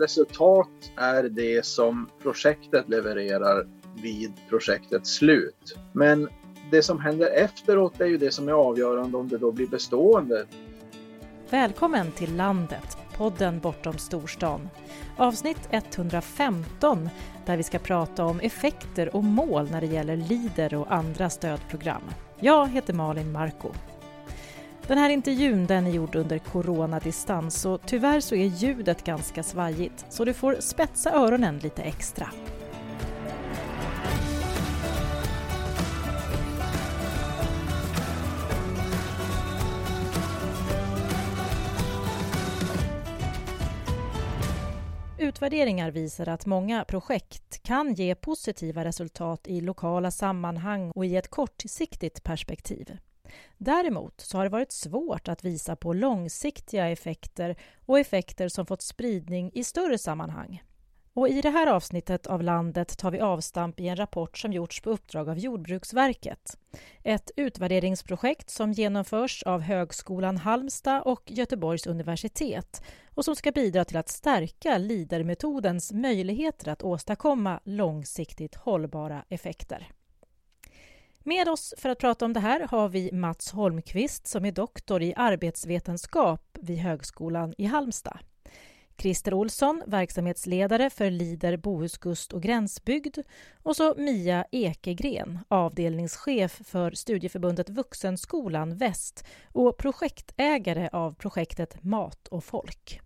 resultat är det som projektet levererar vid projektets slut. Men det som händer efteråt är ju det som är avgörande om det då blir bestående. Välkommen till Landet, podden bortom storstan. Avsnitt 115 där vi ska prata om effekter och mål när det gäller LIDER och andra stödprogram. Jag heter Malin Marko. Den här intervjun den är gjord under coronadistans och tyvärr så är ljudet ganska svajigt så du får spetsa öronen lite extra. Utvärderingar visar att många projekt kan ge positiva resultat i lokala sammanhang och i ett kortsiktigt perspektiv. Däremot så har det varit svårt att visa på långsiktiga effekter och effekter som fått spridning i större sammanhang. Och I det här avsnittet av Landet tar vi avstamp i en rapport som gjorts på uppdrag av Jordbruksverket. Ett utvärderingsprojekt som genomförs av Högskolan Halmstad och Göteborgs universitet och som ska bidra till att stärka Lidermetodens möjligheter att åstadkomma långsiktigt hållbara effekter. Med oss för att prata om det här har vi Mats Holmqvist som är doktor i arbetsvetenskap vid Högskolan i Halmstad. Christer Olsson, verksamhetsledare för Lider Bohuskust och gränsbygd och så Mia Ekegren, avdelningschef för studieförbundet Vuxenskolan Väst och projektägare av projektet Mat och folk.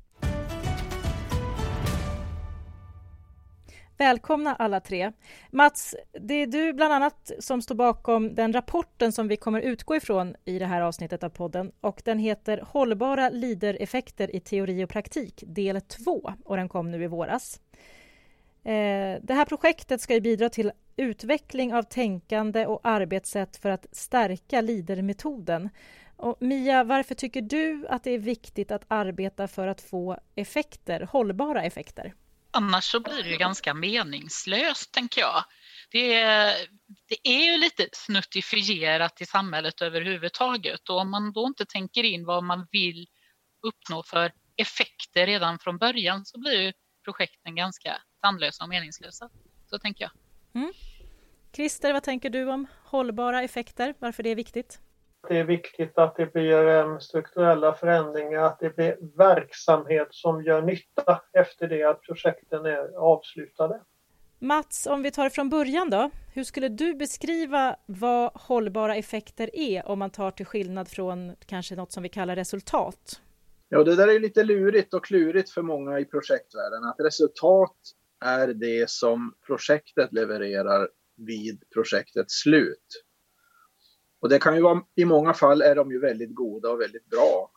Välkomna alla tre. Mats, det är du bland annat som står bakom den rapporten som vi kommer utgå ifrån i det här avsnittet av podden och den heter Hållbara lidereffekter i teori och praktik del 2 och den kom nu i våras. Eh, det här projektet ska bidra till utveckling av tänkande och arbetssätt för att stärka lidermetoden. Och Mia, varför tycker du att det är viktigt att arbeta för att få effekter, hållbara effekter? Annars så blir det ju ganska meningslöst, tänker jag. Det är, det är ju lite snuttifierat i samhället överhuvudtaget och om man då inte tänker in vad man vill uppnå för effekter redan från början så blir ju projekten ganska tandlösa och meningslösa. Så tänker jag. Mm. Christer, vad tänker du om hållbara effekter? Varför det är viktigt? Det är viktigt att det blir strukturella förändringar, att det blir verksamhet som gör nytta efter det att projekten är avslutade. Mats, om vi tar det från början då. Hur skulle du beskriva vad hållbara effekter är om man tar till skillnad från kanske något som vi kallar resultat? Ja, det där är lite lurigt och klurigt för många i projektvärlden. Att resultat är det som projektet levererar vid projektets slut. Och det kan ju vara, i många fall är de ju väldigt goda och väldigt bra.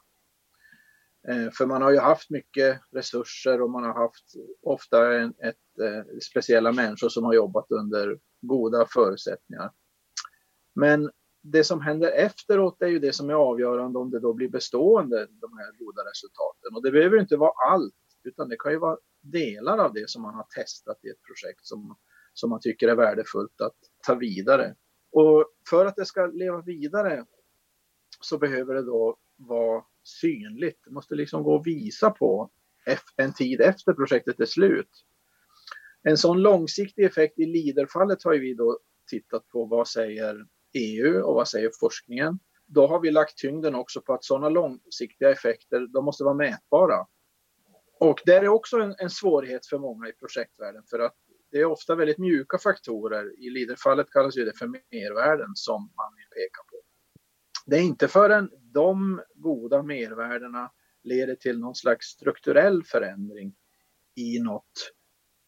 Eh, för man har ju haft mycket resurser och man har haft ofta en, ett, eh, speciella människor som har jobbat under goda förutsättningar. Men det som händer efteråt är ju det som är avgörande om det då blir bestående, de här goda resultaten. Och det behöver inte vara allt, utan det kan ju vara delar av det som man har testat i ett projekt som, som man tycker är värdefullt att ta vidare. Och för att det ska leva vidare så behöver det då vara synligt. Det måste liksom gå att visa på en tid efter projektet är slut. En sån långsiktig effekt i LIDER-fallet har vi då tittat på vad säger EU och vad säger forskningen. Då har vi lagt tyngden också på att sådana långsiktiga effekter, de måste vara mätbara. Och det är också en, en svårighet för många i projektvärlden för att det är ofta väldigt mjuka faktorer. I Leaderfallet kallas det för mervärden som man vill peka på. Det är inte förrän de goda mervärdena leder till någon slags strukturell förändring i något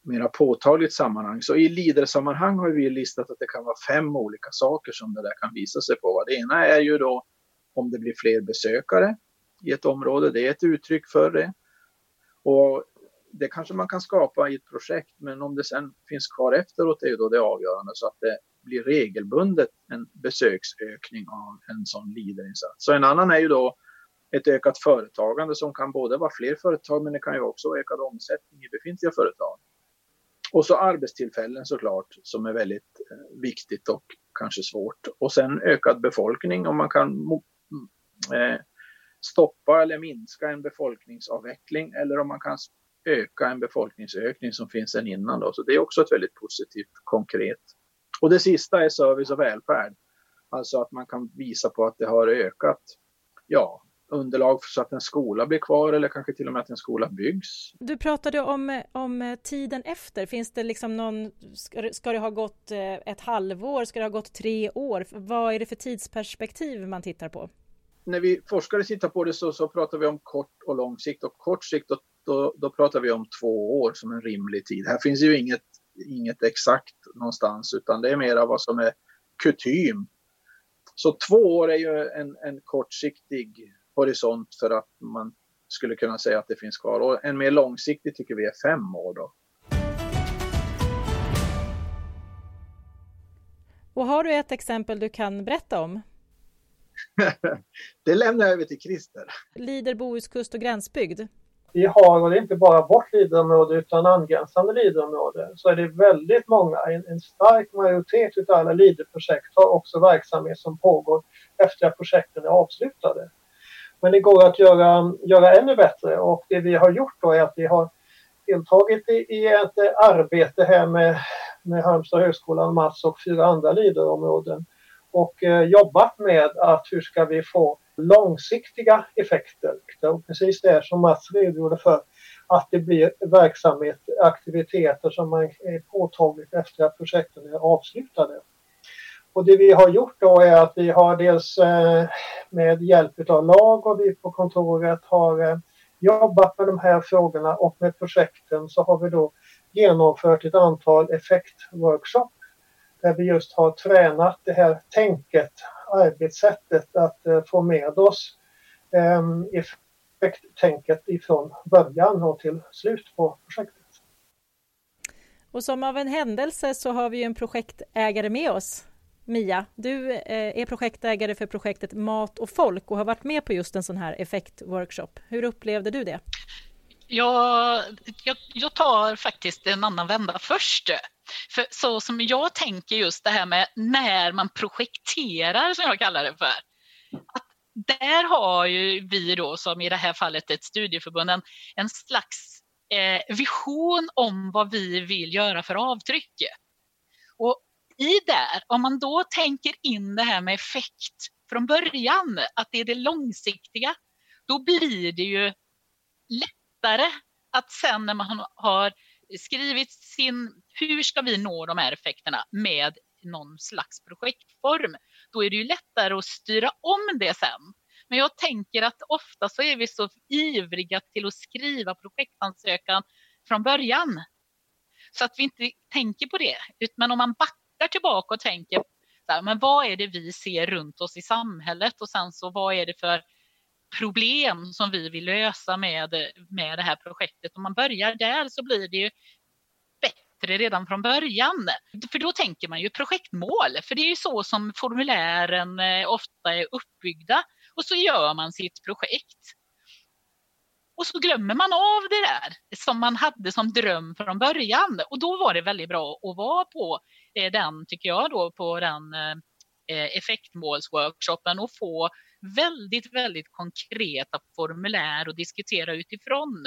mera påtagligt sammanhang. Så i LIDER-sammanhang har vi listat att det kan vara fem olika saker som det där kan visa sig på. Det ena är ju då om det blir fler besökare i ett område, det är ett uttryck för det. Och det kanske man kan skapa i ett projekt, men om det sen finns kvar efteråt är ju då det avgörande så att det blir regelbundet en besöksökning av en sån leaderinsats. Så en annan är ju då ett ökat företagande som kan både vara fler företag men det kan ju också vara ökad omsättning i befintliga företag. Och så arbetstillfällen såklart som är väldigt eh, viktigt och kanske svårt. Och sen ökad befolkning om man kan mm, eh, stoppa eller minska en befolkningsavveckling eller om man kan öka en befolkningsökning som finns sedan innan. Då. Så det är också ett väldigt positivt konkret. Och det sista är service och välfärd. Alltså att man kan visa på att det har ökat ja, underlag så att en skola blir kvar eller kanske till och med att en skola byggs. Du pratade om, om tiden efter. Finns det liksom någon, ska, ska det ha gått eh, ett halvår, ska det ha gått tre år? Vad är det för tidsperspektiv man tittar på? När vi forskare tittar på det så, så pratar vi om kort och lång sikt och kort sikt då, då, då pratar vi om två år som en rimlig tid. Här finns ju inget, inget exakt någonstans utan det är mera vad som är kutym. Så två år är ju en, en kortsiktig horisont för att man skulle kunna säga att det finns kvar. Och en mer långsiktig tycker vi är fem år då. Och har du ett exempel du kan berätta om? det lämnar jag över till Christer. Lider Bohuskust och gränsbygd? Vi har, och det är inte bara vårt Leaderområde utan angränsande Leaderområden, så är det väldigt många, en, en stark majoritet av alla Leaderprojekt har också verksamhet som pågår efter att projekten är avslutade. Men det går att göra, göra ännu bättre och det vi har gjort då är att vi har deltagit i, i ett arbete här med, med Halmstad högskolan, Mats och fyra andra Leaderområden och eh, jobbat med att hur ska vi få långsiktiga effekter. Och precis det som Mats redogjorde för, att det blir verksamhet, aktiviteter som är påtagligt efter att projekten är avslutade. Och det vi har gjort då är att vi har dels eh, med hjälp av lag och vi på kontoret har eh, jobbat med de här frågorna och med projekten så har vi då genomfört ett antal effektworkshop där vi just har tränat det här tänket, arbetssättet att eh, få med oss ehm, effekttänket ifrån början och till slut på projektet. Och som av en händelse så har vi en projektägare med oss Mia, du eh, är projektägare för projektet Mat och folk och har varit med på just en sån här effektworkshop. Hur upplevde du det? Jag, jag, jag, tar faktiskt en annan vända först. För så som jag tänker just det här med när man projekterar, som jag kallar det för. Att där har ju vi då, som i det här fallet ett studieförbund, en, en slags eh, vision om vad vi vill göra för avtryck. Och i där, om man då tänker in det här med effekt från början, att det är det långsiktiga, då blir det ju lättare att sen när man har skrivit sin, hur ska vi nå de här effekterna med någon slags projektform, då är det ju lättare att styra om det sen. Men jag tänker att ofta så är vi så ivriga till att skriva projektansökan från början. Så att vi inte tänker på det. Men om man backar tillbaka och tänker men vad är det vi ser runt oss i samhället och sen så vad är det för problem som vi vill lösa med, med det här projektet. Om man börjar där så blir det ju bättre redan från början. För då tänker man ju projektmål, för det är ju så som formulären eh, ofta är uppbyggda. Och så gör man sitt projekt. Och så glömmer man av det där som man hade som dröm från början. Och då var det väldigt bra att vara på eh, den, tycker jag, då, på den eh, effektmålsworkshopen och få väldigt, väldigt konkreta formulär att diskutera utifrån.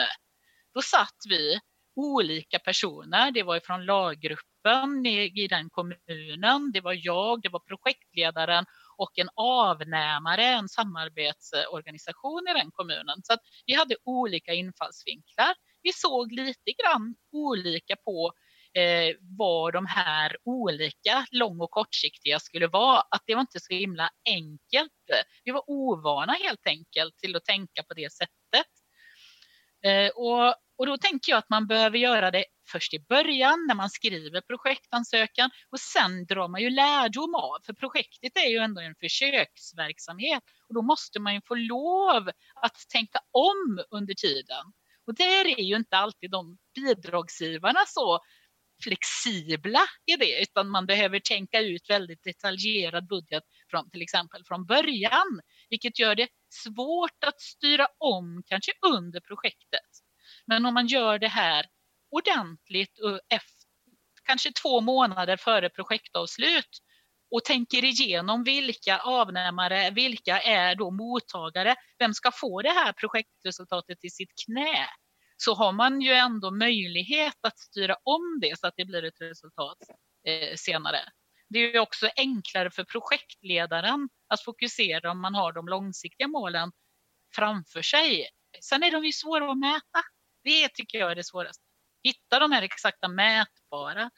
Då satt vi olika personer. Det var från laggruppen i den kommunen. Det var jag, det var projektledaren och en avnämare, en samarbetsorganisation i den kommunen. Så att vi hade olika infallsvinklar. Vi såg lite grann olika på eh, vad de här olika lång och kortsiktiga skulle vara. Att det var inte så himla enkelt. Vi var ovana helt enkelt till att tänka på det sättet. Eh, och och då tänker jag att man behöver göra det först i början när man skriver projektansökan och sen drar man ju lärdom av. För projektet är ju ändå en försöksverksamhet och då måste man ju få lov att tänka om under tiden. Och där är ju inte alltid de bidragsgivarna så flexibla i det, utan man behöver tänka ut väldigt detaljerad budget från till exempel från början, vilket gör det svårt att styra om kanske under projektet. Men om man gör det här ordentligt och efter, kanske två månader före projektavslut och tänker igenom vilka avnämare, vilka är då mottagare, vem ska få det här projektresultatet i sitt knä? Så har man ju ändå möjlighet att styra om det så att det blir ett resultat eh, senare. Det är ju också enklare för projektledaren att fokusera om man har de långsiktiga målen framför sig. Sen är de ju svåra att mäta. Det tycker jag är det svåraste. Hitta de här exakta mätbara.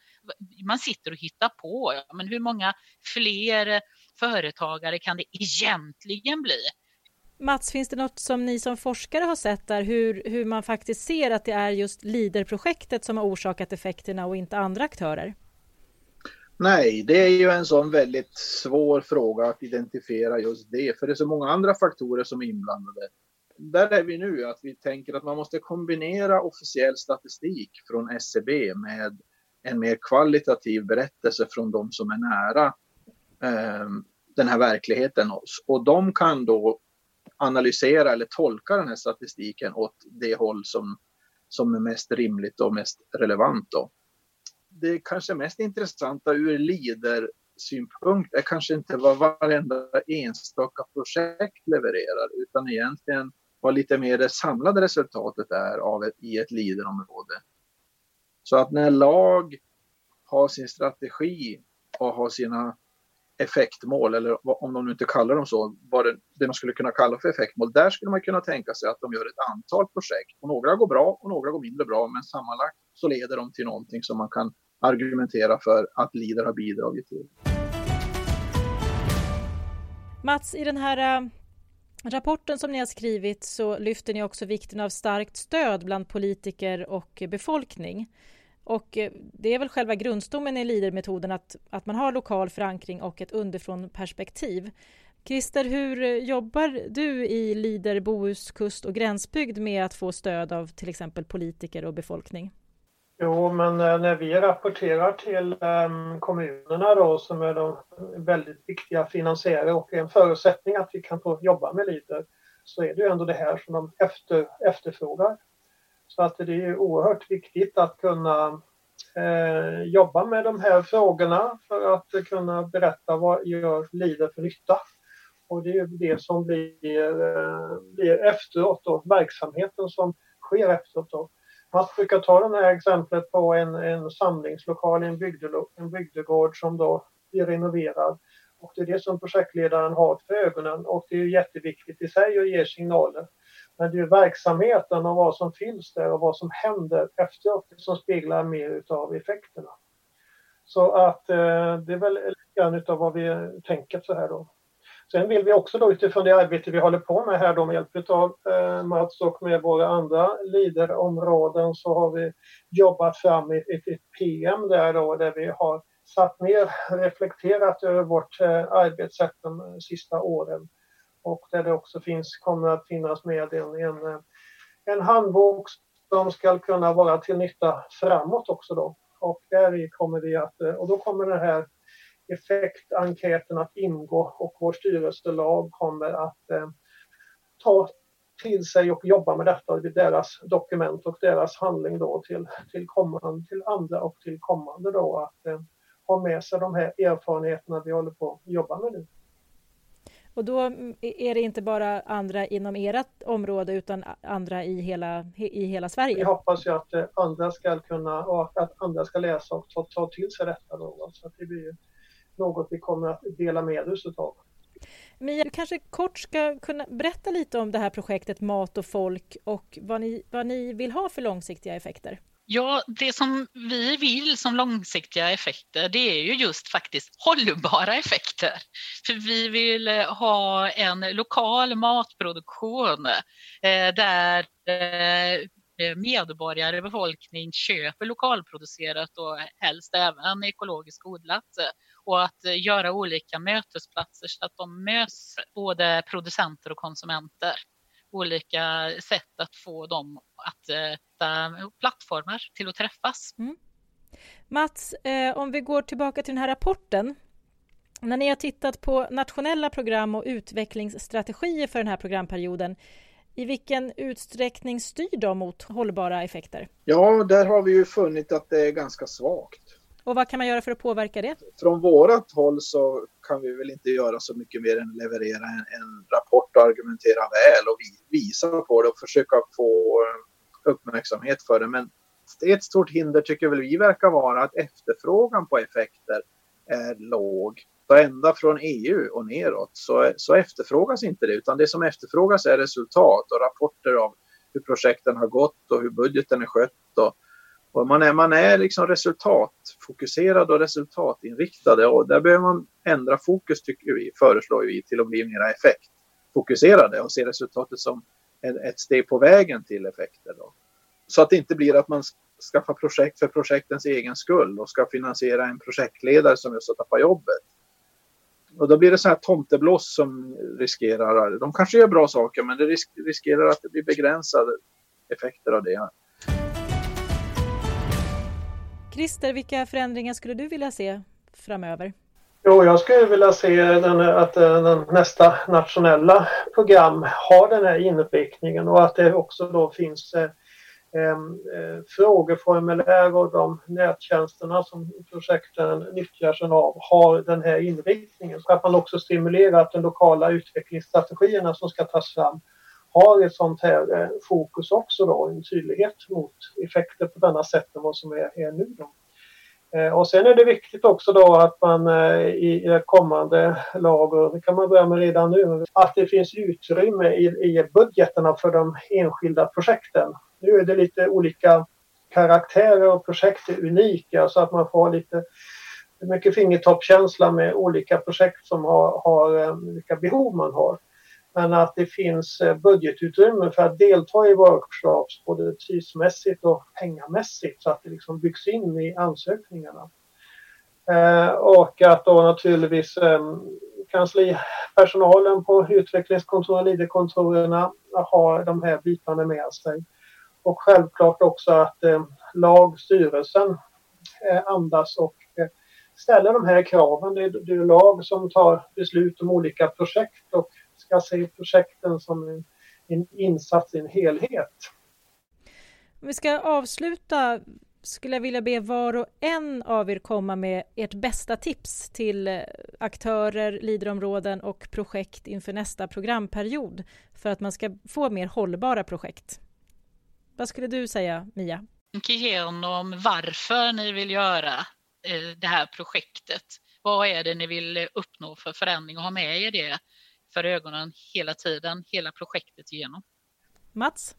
Man sitter och hittar på. Men hur många fler företagare kan det egentligen bli? Mats, finns det något som ni som forskare har sett där hur, hur man faktiskt ser att det är just LIDER-projektet som har orsakat effekterna och inte andra aktörer? Nej, det är ju en sån väldigt svår fråga att identifiera just det, för det är så många andra faktorer som är inblandade. Där är vi nu, att vi tänker att man måste kombinera officiell statistik från SCB med en mer kvalitativ berättelse från de som är nära eh, den här verkligheten oss. Och de kan då analysera eller tolka den här statistiken åt det håll som, som är mest rimligt och mest relevant. Då. Det kanske mest intressanta ur LIDER-synpunkt är kanske inte vad varenda enstaka projekt levererar utan egentligen vad lite mer det samlade resultatet är av ett, i ett LIDER-område. Så att när lag har sin strategi och har sina effektmål, eller om de nu inte kallar dem så, vad det, det man skulle kunna kalla för effektmål. Där skulle man kunna tänka sig att de gör ett antal projekt. Och några går bra och några går mindre bra, men sammanlagt så leder de till någonting som man kan argumentera för att LIDER har bidragit till. Mats, i den här eh, rapporten som ni har skrivit så lyfter ni också vikten av starkt stöd bland politiker och befolkning. Och eh, det är väl själva grundstommen i LIDER-metoden att, att man har lokal förankring och ett underifrån perspektiv. Christer, hur eh, jobbar du i LIDER Bohus kust och gränsbygd med att få stöd av till exempel politiker och befolkning? Jo, men eh, när vi rapporterar till ehm, kommunerna då som är de väldigt viktiga finansiärer och en förutsättning att vi kan få jobba med LIDER så är det ju ändå det här som de efter, efterfrågar. Så att det är oerhört viktigt att kunna eh, jobba med de här frågorna för att kunna berätta vad gör LIDER för nytta. Och det är det som blir, eh, blir efteråt, då, verksamheten som sker efteråt. Då. Man brukar ta det här exemplet på en, en samlingslokal, en, bygdelo, en bygdegård som då blir renoverad. Och det är det som projektledaren har för ögonen och det är jätteviktigt i sig att ge signaler. Men det är verksamheten och vad som finns där och vad som händer efteråt som speglar mer utav effekterna. Så att eh, det är väl lite grann utav vad vi tänker så här då. Sen vill vi också då utifrån det arbete vi håller på med här då med hjälp av eh, Mats och med våra andra leaderområden så har vi jobbat fram ett, ett, ett PM där då där vi har satt ner, reflekterat över vårt eh, arbetssätt de sista åren och där det också finns, kommer att finnas med en, en, en handbok som ska kunna vara till nytta framåt också då. Och där kommer vi att, och då kommer den här effektenkäten att ingå och vår styrelselag kommer att eh, ta till sig och jobba med detta, deras dokument och deras handling då till, till, kommande, till andra och till kommande då att eh, ha med sig de här erfarenheterna vi håller på att jobba med nu. Och då är det inte bara andra inom ert område utan andra i hela, i hela Sverige? Vi hoppas ju att eh, andra ska kunna och att andra ska läsa och ta, ta till sig detta. Då, så det blir något vi kommer att dela med oss av. Mia, du kanske kort ska kunna berätta lite om det här projektet Mat och folk och vad ni, vad ni vill ha för långsiktiga effekter? Ja, det som vi vill som långsiktiga effekter det är ju just faktiskt hållbara effekter. För vi vill eh, ha en lokal matproduktion eh, där eh, eh, medborgare, befolkning köper lokalproducerat och helst även ekologiskt odlat och att eh, göra olika mötesplatser så att de möts både producenter och konsumenter olika sätt att få dem att hitta plattformar till att träffas. Mm. Mats, eh, om vi går tillbaka till den här rapporten. När ni har tittat på nationella program och utvecklingsstrategier för den här programperioden, i vilken utsträckning styr de mot hållbara effekter? Ja, där har vi ju funnit att det är ganska svagt. Och vad kan man göra för att påverka det? Från vårat håll så kan vi väl inte göra så mycket mer än leverera en, en rapport och argumentera väl och visa på det och försöka få eh, uppmärksamhet för det. Men ett stort hinder tycker väl vi verkar vara att efterfrågan på effekter är låg. Så ända från EU och neråt så, så efterfrågas inte det utan det som efterfrågas är resultat och rapporter av hur projekten har gått och hur budgeten är skött. Och, och man är, man är liksom resultatfokuserad och resultatinriktade och där behöver man ändra fokus tycker vi, föreslår vi, till att bli mera effekt fokuserade och se resultatet som ett steg på vägen till effekter. Då. Så att det inte blir att man skaffar projekt för projektens egen skull och ska finansiera en projektledare som just har tappat jobbet. Och då blir det så här tomteblås som riskerar, de kanske gör bra saker men det riskerar att det blir begränsade effekter av det. Christer, vilka förändringar skulle du vilja se framöver? Jo, jag skulle vilja se den, att eh, den, nästa nationella program har den här inriktningen och att det också då finns eh, eh, frågeformulär och de nättjänsterna som projekten nyttjar sig av har den här inriktningen. Så att man också stimulerar att de lokala utvecklingsstrategierna som ska tas fram har ett sånt här eh, fokus också då, en tydlighet mot effekter på denna sätt än vad som är, är nu. Då. Eh, och sen är det viktigt också då att man eh, i kommande lag, och det kan man börja med redan nu, att det finns utrymme i, i budgeterna för de enskilda projekten. Nu är det lite olika karaktärer och projekt är unika så att man får lite mycket fingertoppkänsla med olika projekt som har, har eh, vilka behov man har. Men att det finns eh, budgetutrymme för att delta i workshops både tidsmässigt och pengamässigt så att det liksom byggs in i ansökningarna. Eh, och att då naturligtvis eh, kanslipersonalen på utvecklingskontoren, ID-kontoren har de här bitarna med sig. Och självklart också att eh, lagstyrelsen eh, andas och eh, ställer de här kraven. Det är, det är lag som tar beslut om olika projekt och ska se projekten som en, en insats i en helhet. Om vi ska avsluta skulle jag vilja be var och en av er komma med ert bästa tips till eh, aktörer, liderområden och projekt inför nästa programperiod för att man ska få mer hållbara projekt. Vad skulle du säga, Mia? Tänk igenom varför ni vill göra eh, det här projektet. Vad är det ni vill uppnå för förändring och ha med er det för ögonen hela tiden, hela projektet igenom. Mats,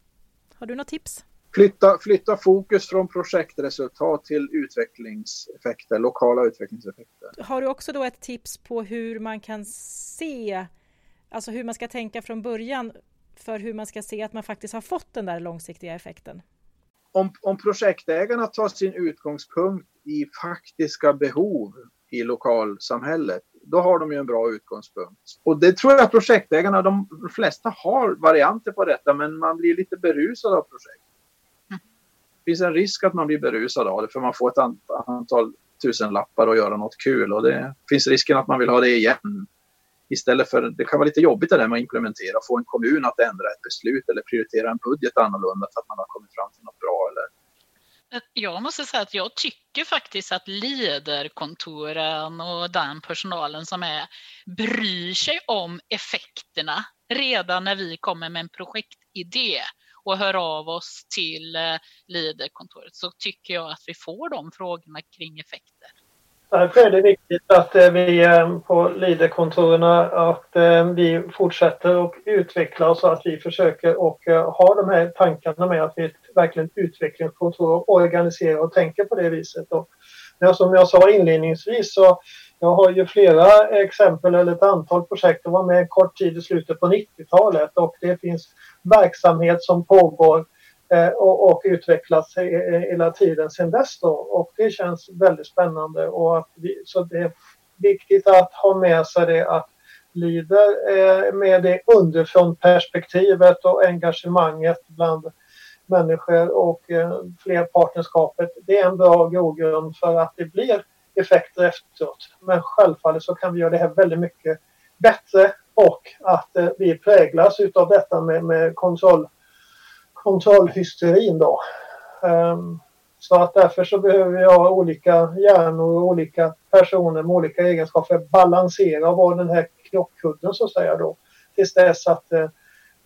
har du något tips? Flytta, flytta fokus från projektresultat till utvecklingseffekter, lokala utvecklingseffekter. Har du också då ett tips på hur man kan se, alltså hur man ska tänka från början för hur man ska se att man faktiskt har fått den där långsiktiga effekten? Om, om projektägarna tar sin utgångspunkt i faktiska behov i lokalsamhället, då har de ju en bra utgångspunkt. Och det tror jag att projektägarna, de flesta har varianter på detta, men man blir lite berusad av projekt. Det finns en risk att man blir berusad av det, för man får ett antal tusen lappar och göra något kul och det finns risken att man vill ha det igen. Istället för, det kan vara lite jobbigt det där med att implementera, få en kommun att ändra ett beslut eller prioritera en budget annorlunda för att man har kommit fram till något bra jag måste säga att jag tycker faktiskt att leaderkontoren och den personalen som är bryr sig om effekterna redan när vi kommer med en projektidé och hör av oss till eh, leaderkontoret så tycker jag att vi får de frågorna kring effekter. Därför är det viktigt att eh, vi eh, på leaderkontoren att eh, vi fortsätter och utvecklar så att vi försöker och ha de här tankarna med att vi verkligen utvecklingskontor och organiserar och tänker på det viset. Och som jag sa inledningsvis så jag har ju flera exempel eller ett antal projekt. Jag var med en kort tid i slutet på 90-talet och det finns verksamhet som pågår eh, och, och utvecklas hela tiden sedan dess då. Och det känns väldigt spännande och att vi, så det är viktigt att ha med sig det att lider eh, med det underifrån perspektivet och engagemanget bland människor och eh, fler flerpartnerskapet. Det är en bra grogrund för att det blir effekter efteråt. Men självfallet så kan vi göra det här väldigt mycket bättre och att eh, vi präglas utav detta med, med kontroll, kontrollhysterin då. Um, så att därför så behöver vi ha olika hjärnor och olika personer med olika egenskaper balansera och vara den här krockkudden så att säga då. Tills dess att eh,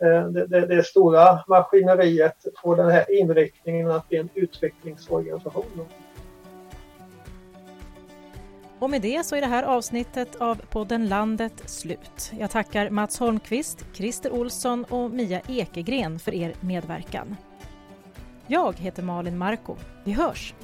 Eh, det, det, det, stora maskineriet får den här inriktningen att bli en utvecklingsorganisation. Och med det så är det här avsnittet av podden Landet slut. Jag tackar Mats Holmqvist, Christer Olsson och Mia Ekegren för er medverkan. Jag heter Malin Marko. Vi hörs!